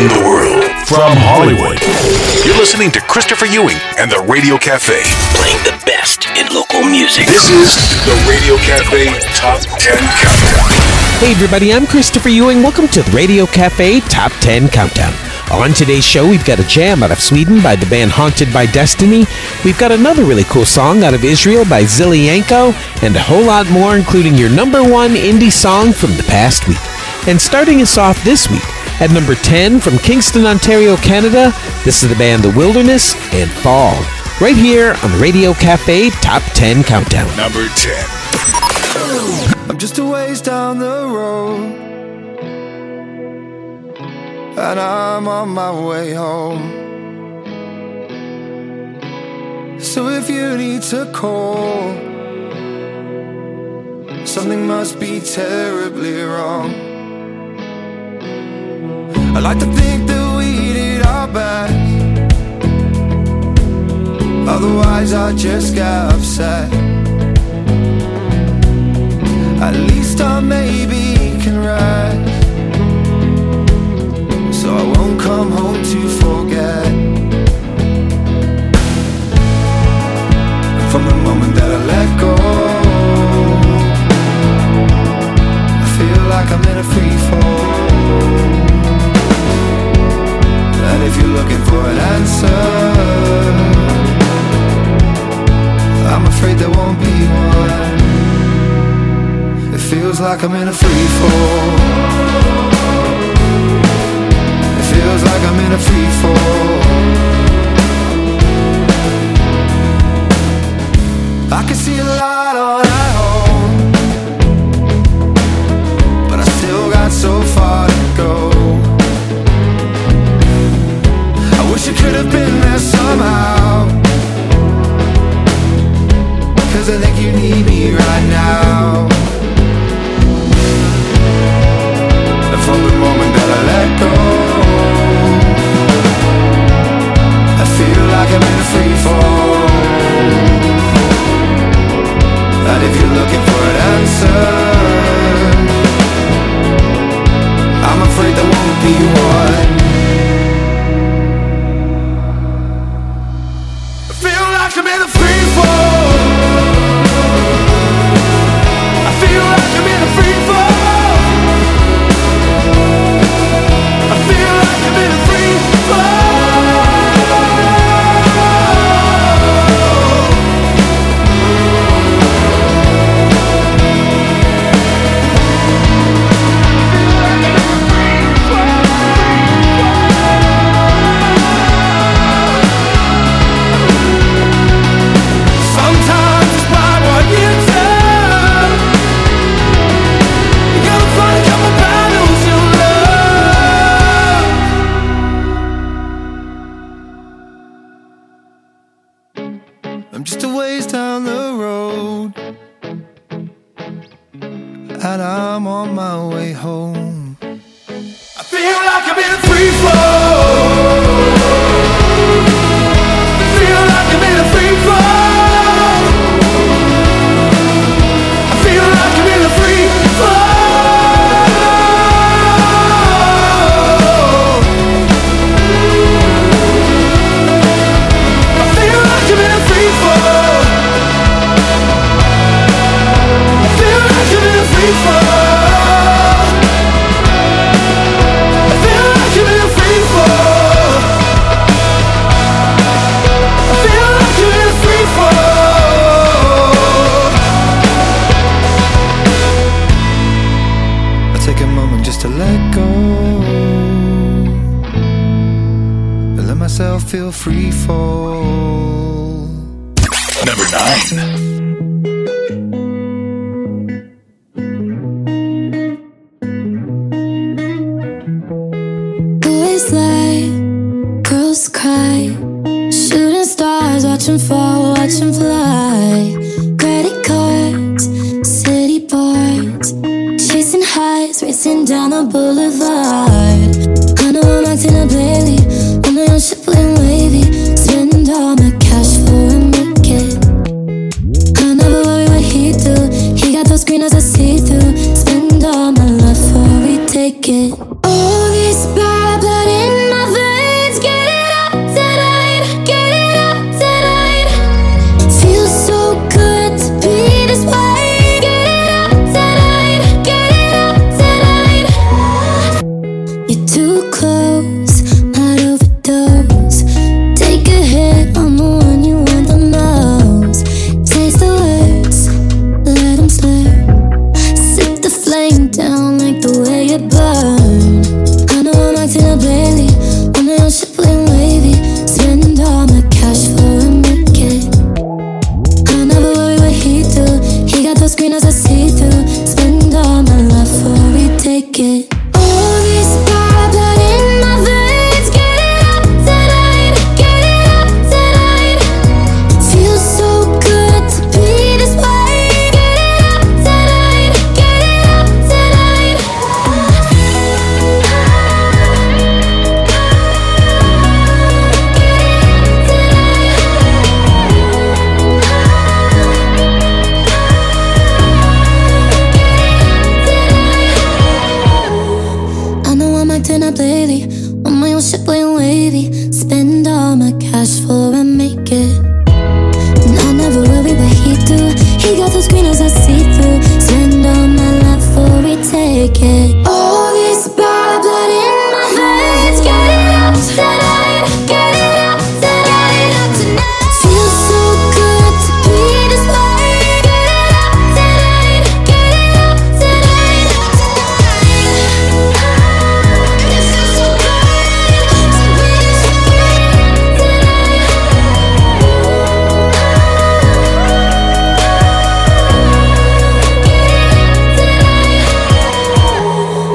around the world. From Hollywood. You're listening to Christopher Ewing and the Radio Cafe. Playing the best in local music. This is the Radio Cafe Top 10 Countdown. Hey everybody, I'm Christopher Ewing. Welcome to the Radio Cafe Top 10 Countdown. On today's show, we've got a jam out of Sweden by the band Haunted by Destiny. We've got another really cool song out of Israel by Zili Yanko, and a whole lot more, including your number one indie song from the past week. And starting us off this week, at number 10 from Kingston, Ontario, Canada, this is the band The Wilderness and Fall. Right here on the Radio Cafe Top 10 Countdown. Number 10. I'm just a ways down the road and I'm on my way home. So if you need to call, something must be terribly wrong. I like to think that we did our best. Otherwise, I just get upset. At least I maybe can rest so I won't come home to forget. For an answer, I'm afraid there won't be one. It feels like I'm in a free fall It feels like I'm in a free fall. I can see a light Cause I think you need me right now. And from the moment that I let go I feel like I'm in a free fall. And if you're looking for an answer, I'm afraid there won't be one. Free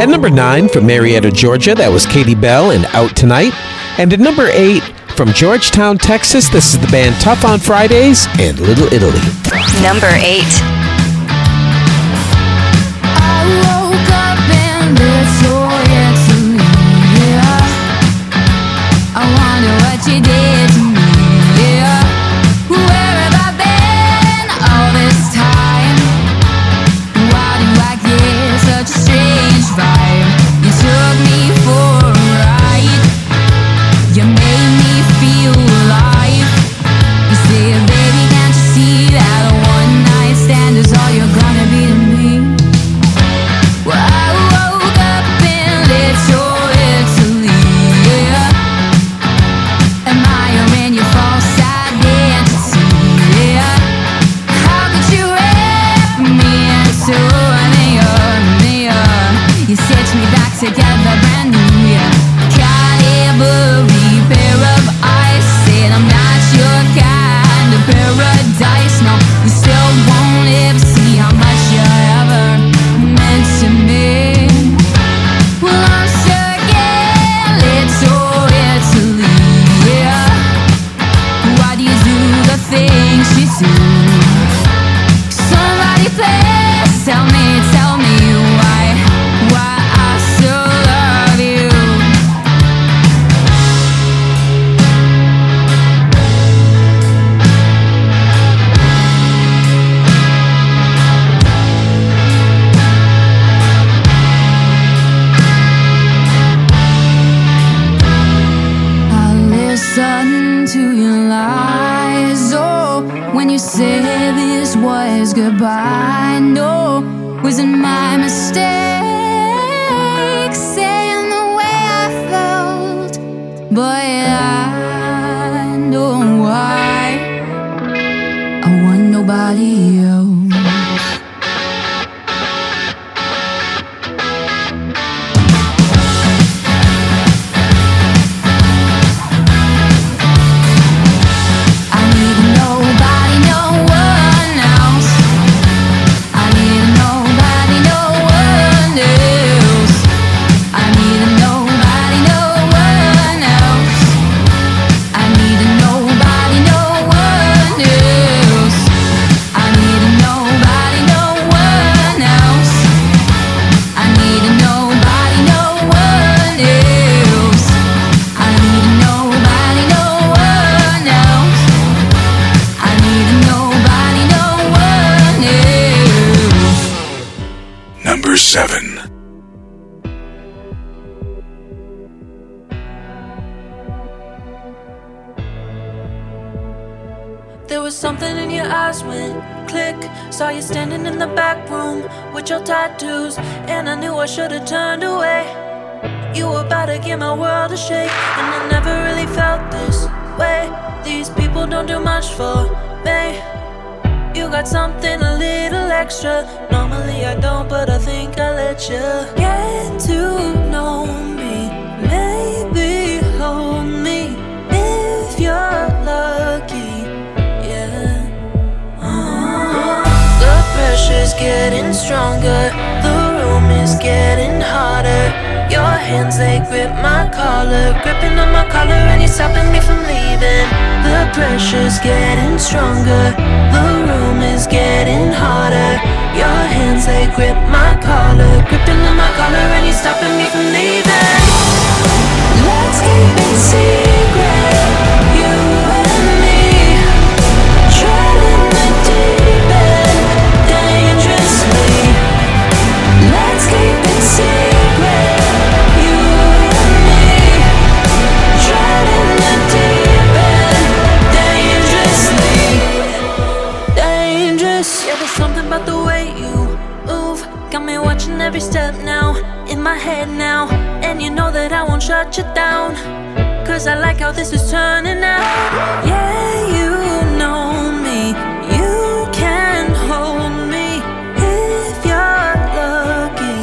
At number nine from Marietta, Georgia, that was Katie Bell and Out Tonight. And at number eight from Georgetown, Texas, this is the band Tough on Fridays and Little Italy. Number eight. I knew I should have turned away. You were about to give my world a shake, and I never really felt this way. These people don't do much for me. You got something a little extra. Normally I don't, but I think I let you get to know me. Maybe hold me if you're lucky. Yeah. Uh-huh. The pressure's getting stronger is getting harder. Your hands, they grip my collar, gripping on my collar, and you're stopping me from leaving. The pressure's getting stronger, the room is getting hotter. Your hands, they grip my collar, gripping on my collar, and you're stopping me from leaving. Let's keep it secret. shut down. Cause I like how this is turning out. Yeah, you know me. You can hold me if you're lucky.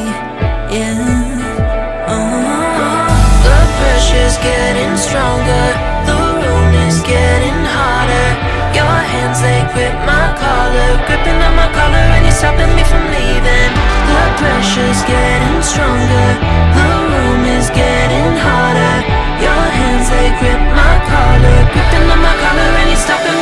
Yeah. Uh-huh. The pressure's getting stronger. The room is getting hotter. Your hands, they grip my collar. Gripping on my collar, and you're stopping me from leaving. The pressure's getting stronger. The room harder. Your hands, they grip my collar. Gripping on my collar and you're stopping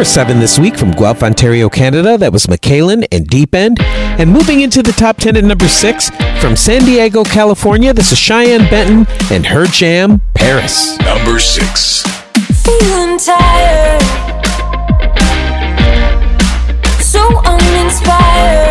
number seven this week from Guelph, Ontario, Canada, that was McKaylin and Deep End. And moving into the top 10 at number six from San Diego, California, this is Cheyenne Benton and her jam, Paris. Number six. Feeling tired, so uninspired.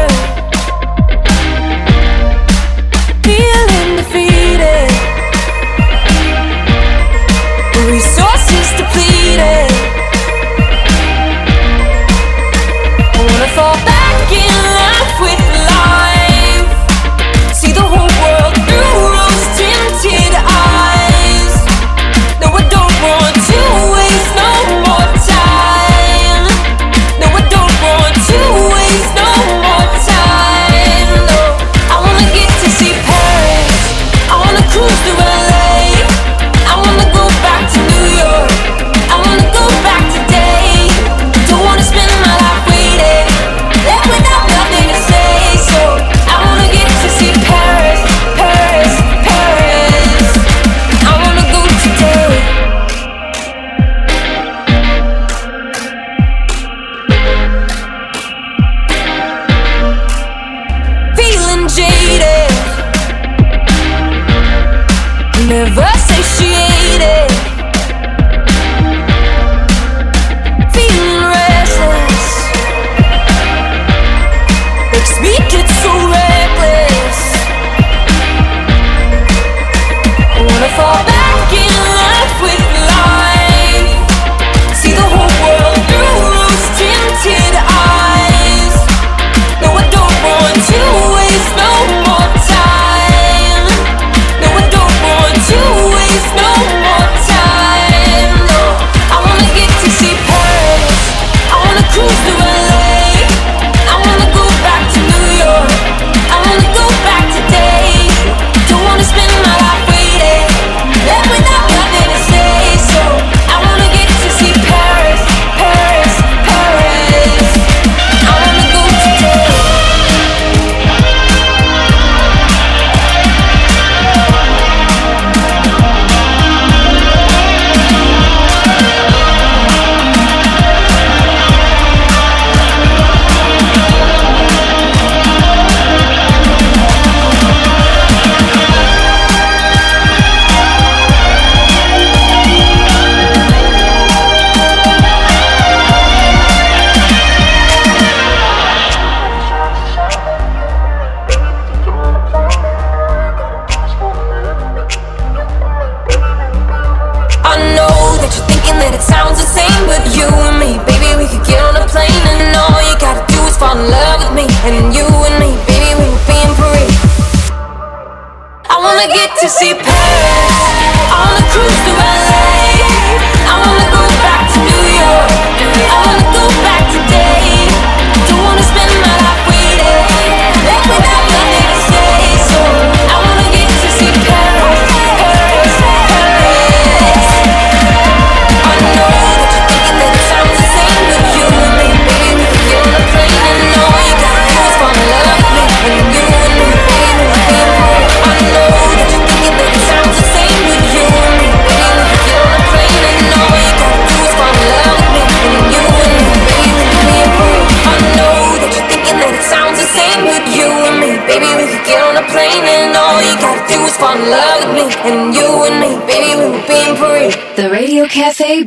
see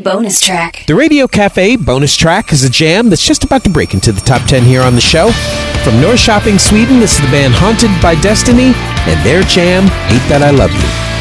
bonus track. The Radio Cafe bonus track is a jam that's just about to break into the top 10 here on the show. From Norrköping, Sweden, this is the band Haunted by Destiny and their jam, Hate That I Love You.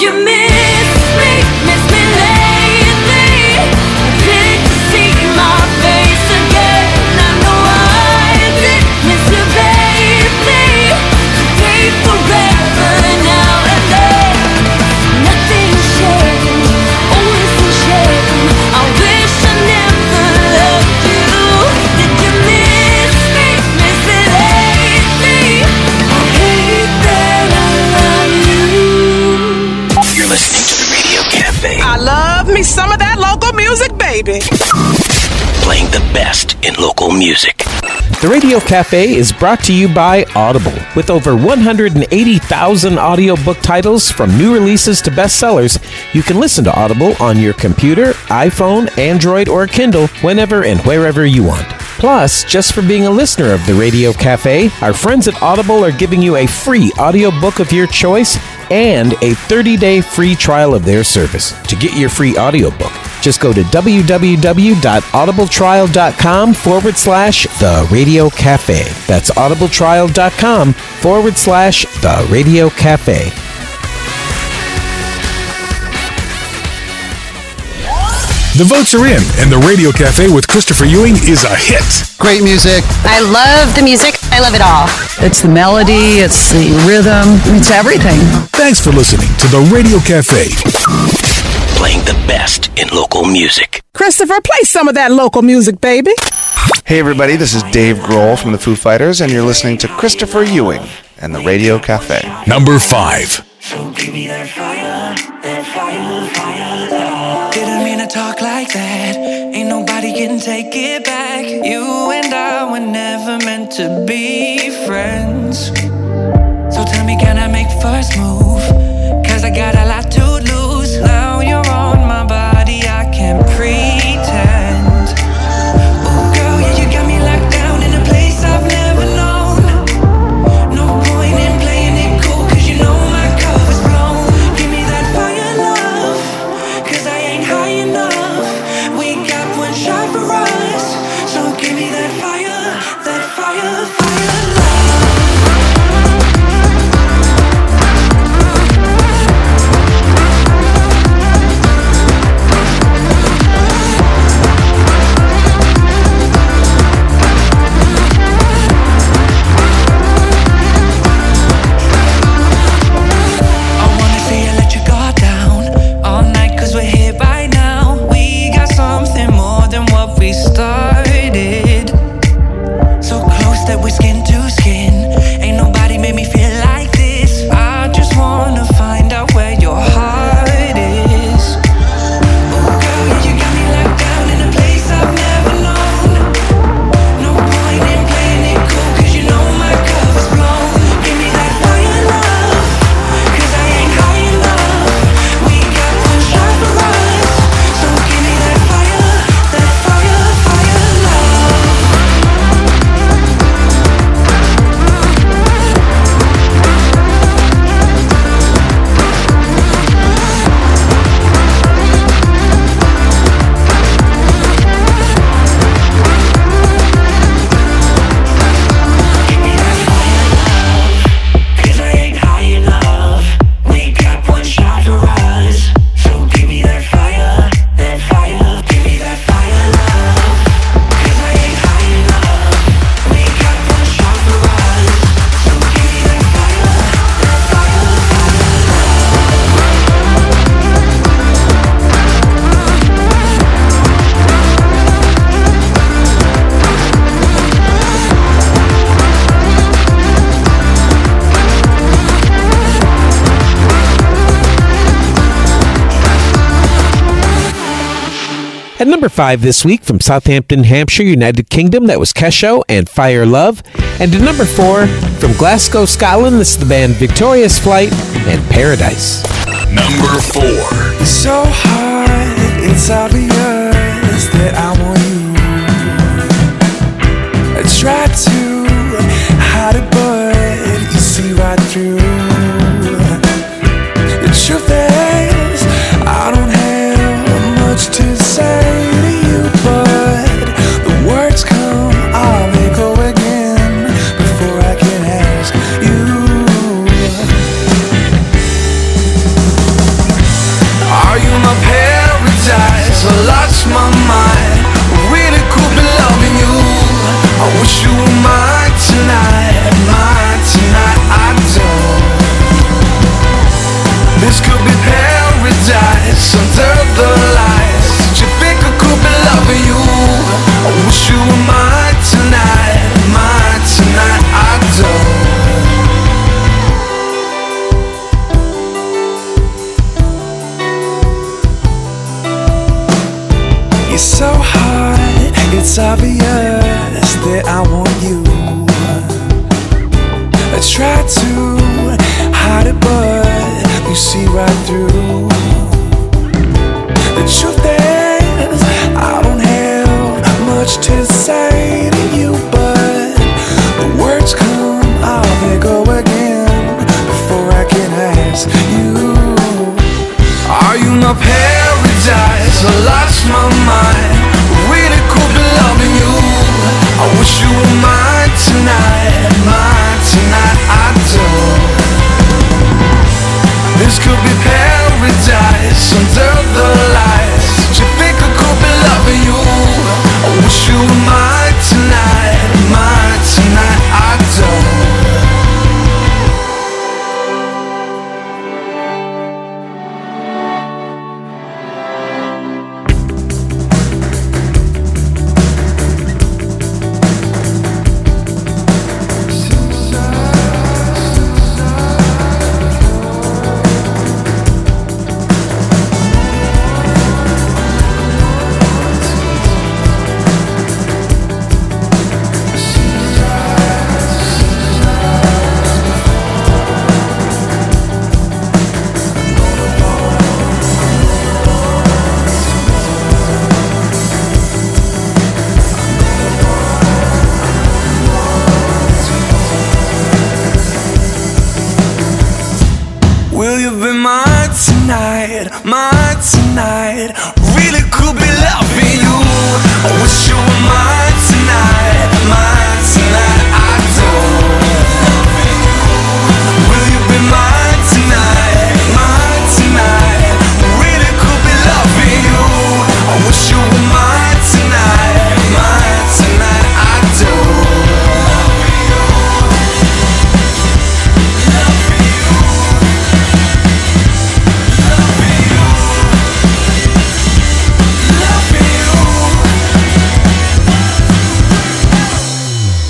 you mean? Music. The Radio Cafe is brought to you by Audible. With over 180,000 audiobook titles from new releases to bestsellers, you can listen to Audible on your computer, iPhone, Android, or Kindle whenever and wherever you want. Plus, just for being a listener of the Radio Cafe, our friends at Audible are giving you a free audiobook of your choice and a 30-day free trial of their service. To get your free audiobook, just go to www.audibletrial.com forward slash The Radio Cafe. That's audibletrial.com forward slash The Radio Cafe. The votes are in, and the Radio Cafe with Christopher Ewing is a hit. Great music. I love the music. I love it all. It's the melody, it's the rhythm, it's everything. Thanks for listening to the Radio Cafe. Playing the best in local music. Christopher, play some of that local music, baby. Hey, everybody, this is Dave Grohl from the Foo Fighters, and you're listening to Christopher Ewing and the Radio Cafe. Number five. Didn't mean to talk like that. Ain't nobody can take it back. You and I were never meant to be friends. So tell me, can I make first move? Cause I got a lot At number five this week from Southampton, Hampshire, United Kingdom, that was Kesho and Fire Love. And at number four from Glasgow, Scotland, this is the band Victorious Flight and Paradise. Number four. It's so hard, it's obvious that I want you. I try to hide it, but you see right through. The truth is, I don't have much to say under the lights. Did you you? I wish you were mine tonight, mine tonight. I don't. You're so hot, it's obvious that I want you. I try to hide it, but you see right through. paradise. I lost my mind. Loving you. I wish you were mine tonight. Mine tonight, I do This could be paradise Under the lights. You think I could be loving you.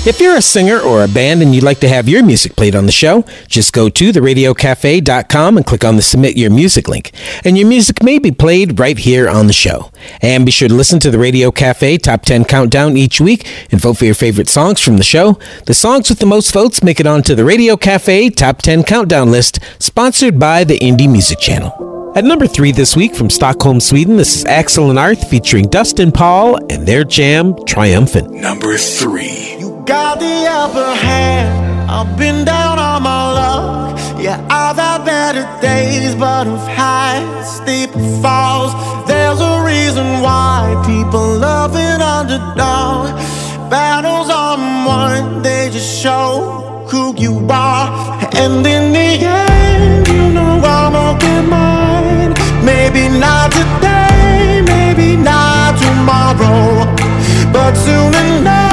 If you're a singer or a band and you'd like to have your music played on the show, just go to theradiocafe.com and click on the Submit Your Music link, and your music may be played right here on the show. And be sure to listen to the Radio Cafe Top 10 Countdown each week and vote for your favorite songs from the show. The songs with the most votes make it onto the Radio Cafe Top 10 Countdown list, sponsored by the Indie Music Channel. At number three this week from Stockholm, Sweden, this is Axel and Arth featuring Dustin Paul and their jam Triumphant. Number three. Got the upper hand. I've been down on my luck. Yeah, I've had better days, but of high, steep falls. There's a reason why people love an underdog. Battles are won, they just show who you are. And in the end, you know I'm get mine. Maybe not today, maybe not tomorrow, but soon enough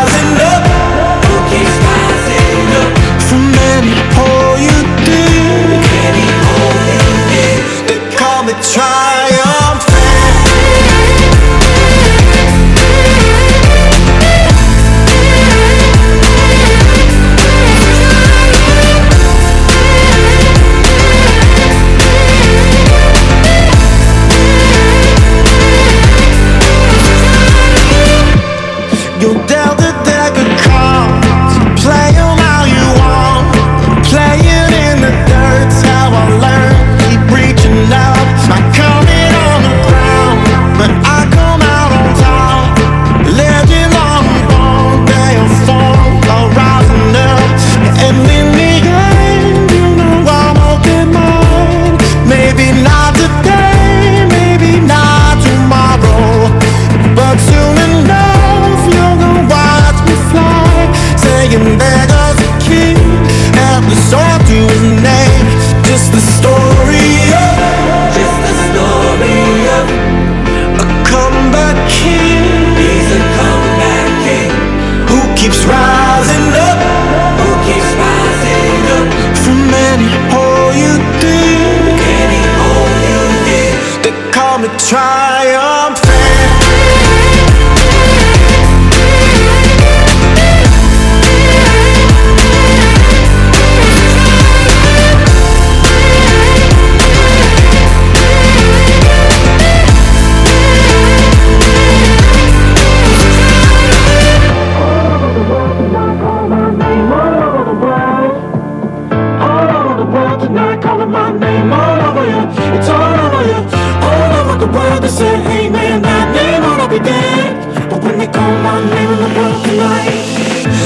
calling my name all over you. It's all over you. All over the world, they say, hey man, that name ought to be dead. But when they call my name in the world tonight,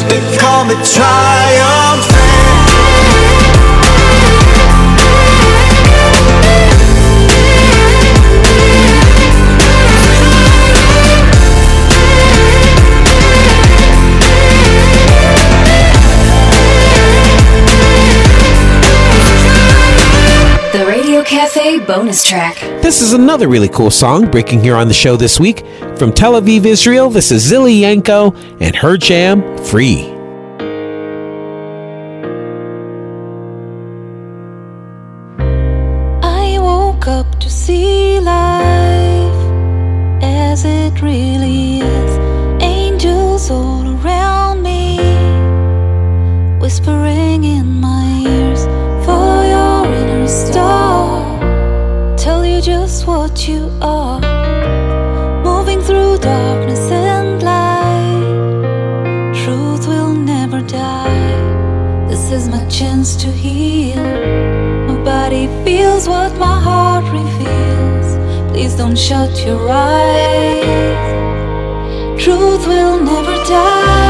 they call me triumphant. This is another really cool song breaking here on the show this week. From Tel Aviv, Israel, this is Zilly Yanko and her jam, Free. Eyes. Truth will never die.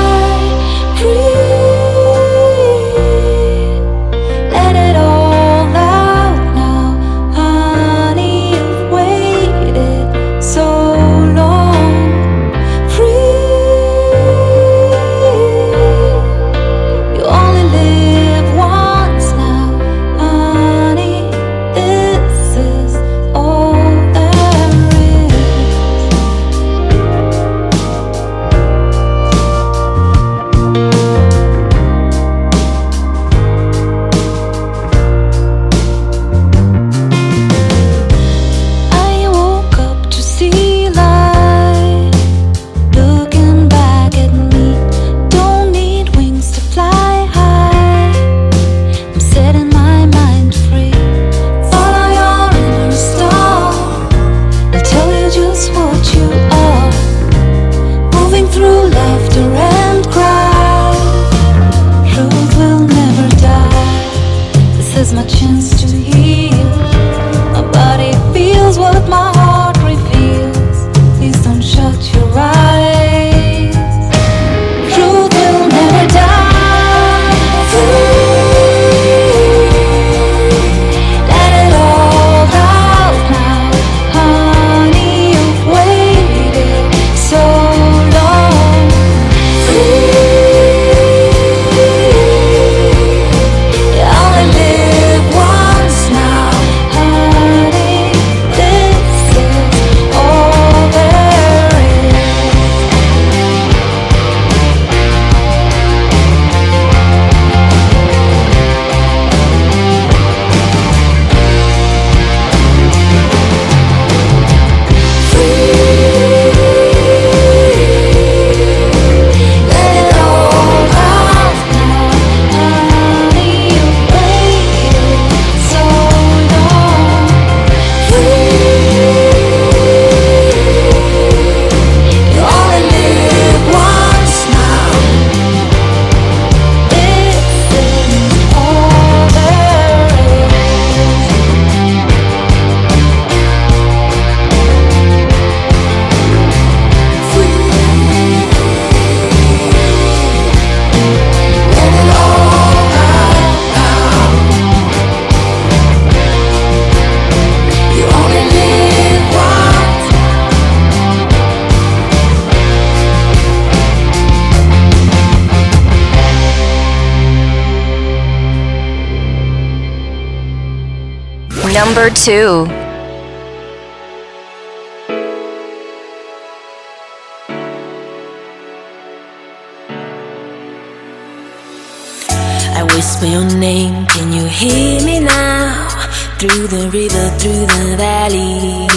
Number two. I whisper your name, can you hear me now? Through the river, through the valley.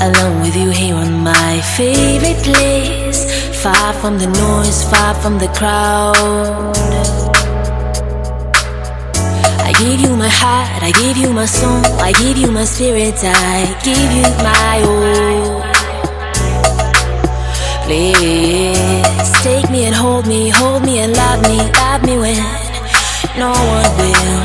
Alone with you here on my favorite place. Far from the noise, far from the crowd. I give you my heart, I give you my soul, I give you my spirit, I give you my all. Please take me and hold me, hold me and love me, love me when no one will.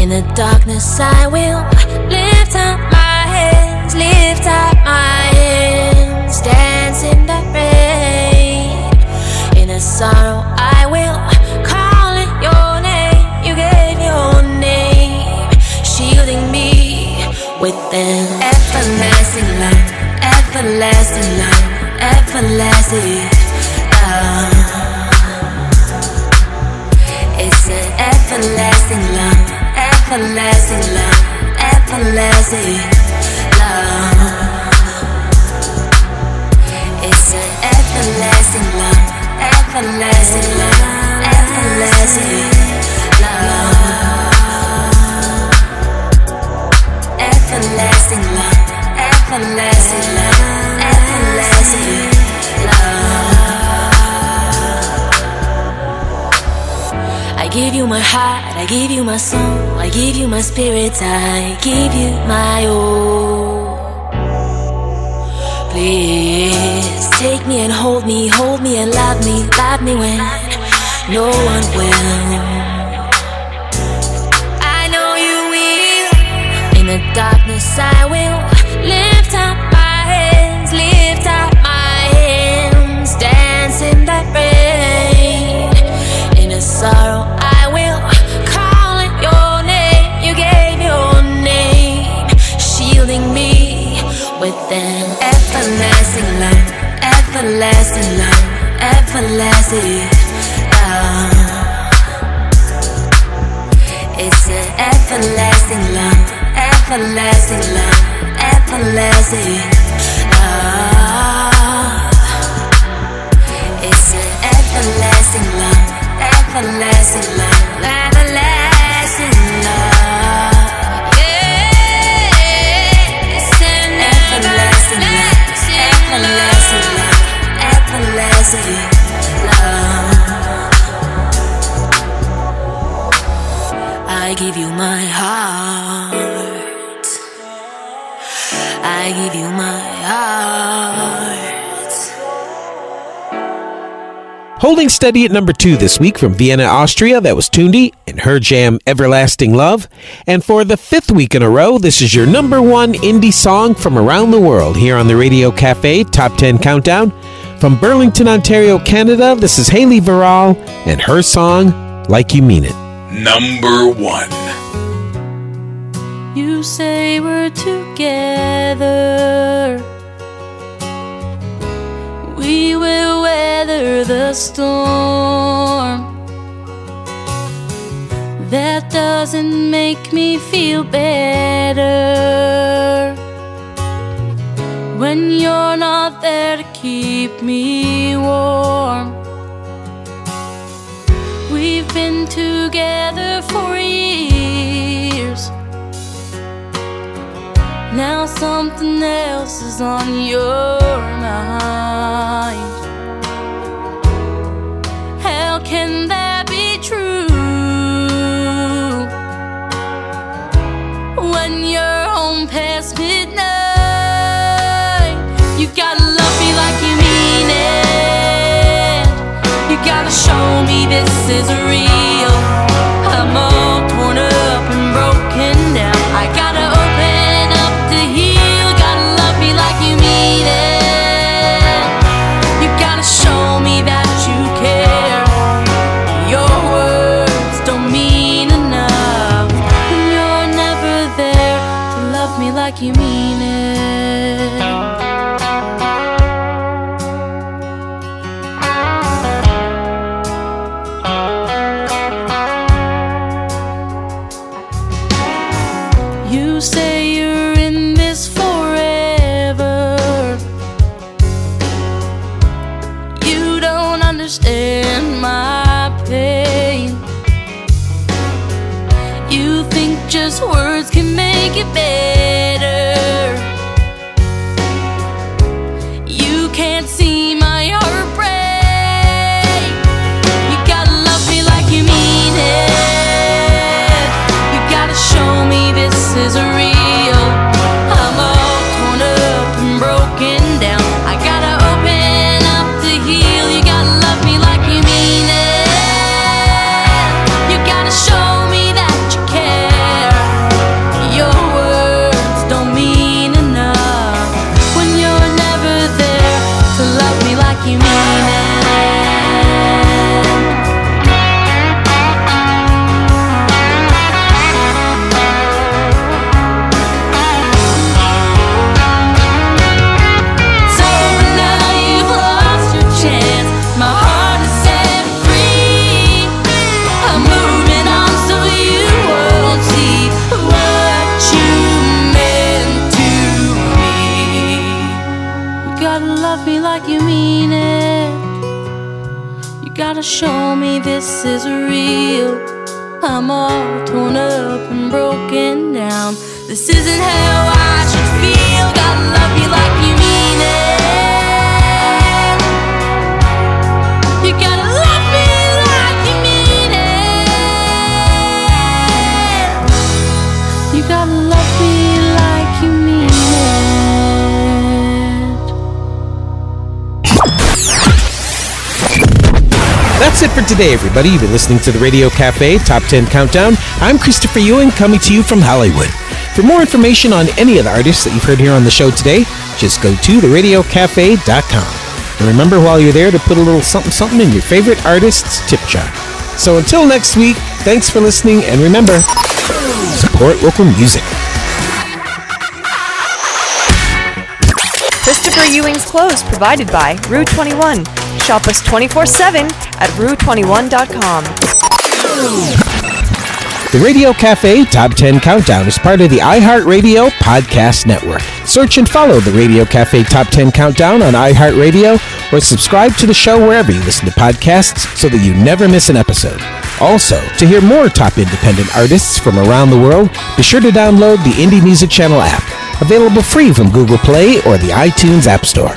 In the darkness, I will lift up my hands, lift up my hands, dance in the rain. In the sorrow, with an everlasting love, everlasting love, everlasting love. It's an everlasting love, everlasting love, everlasting love. It's an everlasting love, everlasting love, everlasting Everlasting love, everlasting love, everlasting love. I give you my heart, I give you my soul, I give you my spirit, I give you my all. Please take me and hold me, hold me and love me, love me when no one will. The darkness, I will lift up my hands, lift up my hands, dance in that rain. In a sorrow, I will call it your name. You gave your name, shielding me with an everlasting love, everlasting love, everlasting love. It's an everlasting love, everlasting love, everlasting love. It's an everlasting love, everlasting love, Holding steady at number two this week from Vienna, Austria, that was Tundi and her jam Everlasting Love. And for the fifth week in a row, this is your number one indie song from around the world here on the Radio Cafe Top 10 Countdown. From Burlington, Ontario, Canada, this is Haley Viral and her song, Like You Mean It. Number one. You say we're together. We will weather the storm. That doesn't make me feel better. When you're not there to keep me warm. We've been together for years. Now something else is on your mind. How can that be true? When you're home past midnight, you gotta love me like you mean it. You gotta show me this is real. You think just words can make it better. This isn't how I should feel. Gotta love you like you mean it. You gotta love me like you mean it. You gotta love me like you mean it. That's it for today, everybody. You've been listening to the Radio Cafe Top 10 Countdown. I'm Christopher Ewing coming to you from Hollywood. For more information on any of the artists that you've heard here on the show today, just go to theradiocafe.com. And remember while you're there to put a little something something in your favorite artist's tip jar. So until next week, thanks for listening, and remember, support local music. Christopher Ewing's clothes provided by Rue 21. Shop us 24 7 at rue21.com. The Radio Cafe Top 10 Countdown is part of the iHeartRadio Podcast Network. Search and follow the Radio Cafe Top 10 Countdown on iHeartRadio or subscribe to the show wherever you listen to podcasts so that you never miss an episode. Also, to hear more top independent artists from around the world, be sure to download the Indie Music Channel app, available free from Google Play or the iTunes App Store.